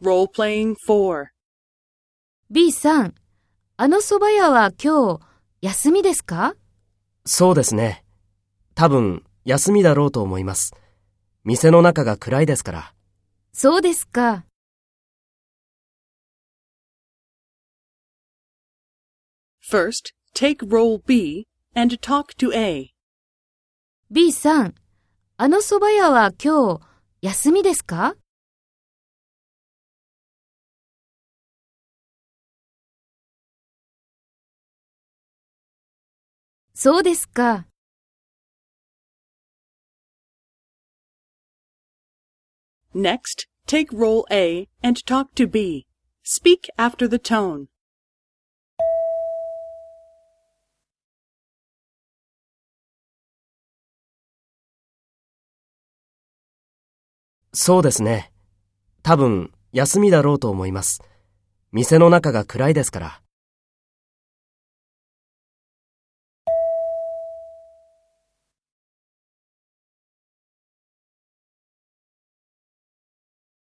Role-playing 4. B さん、あの蕎麦屋は今日休みですか？そうですね。多分、休みだろうと思います。店の中が暗いですから。そうですか。First, take role B and talk to A. B さん、あの蕎麦屋は今日休みですか？そうですか。Next, take role A and talk to B. Speak after the tone. そうですね。多分、休みだろうと思います。店の中が暗いですから。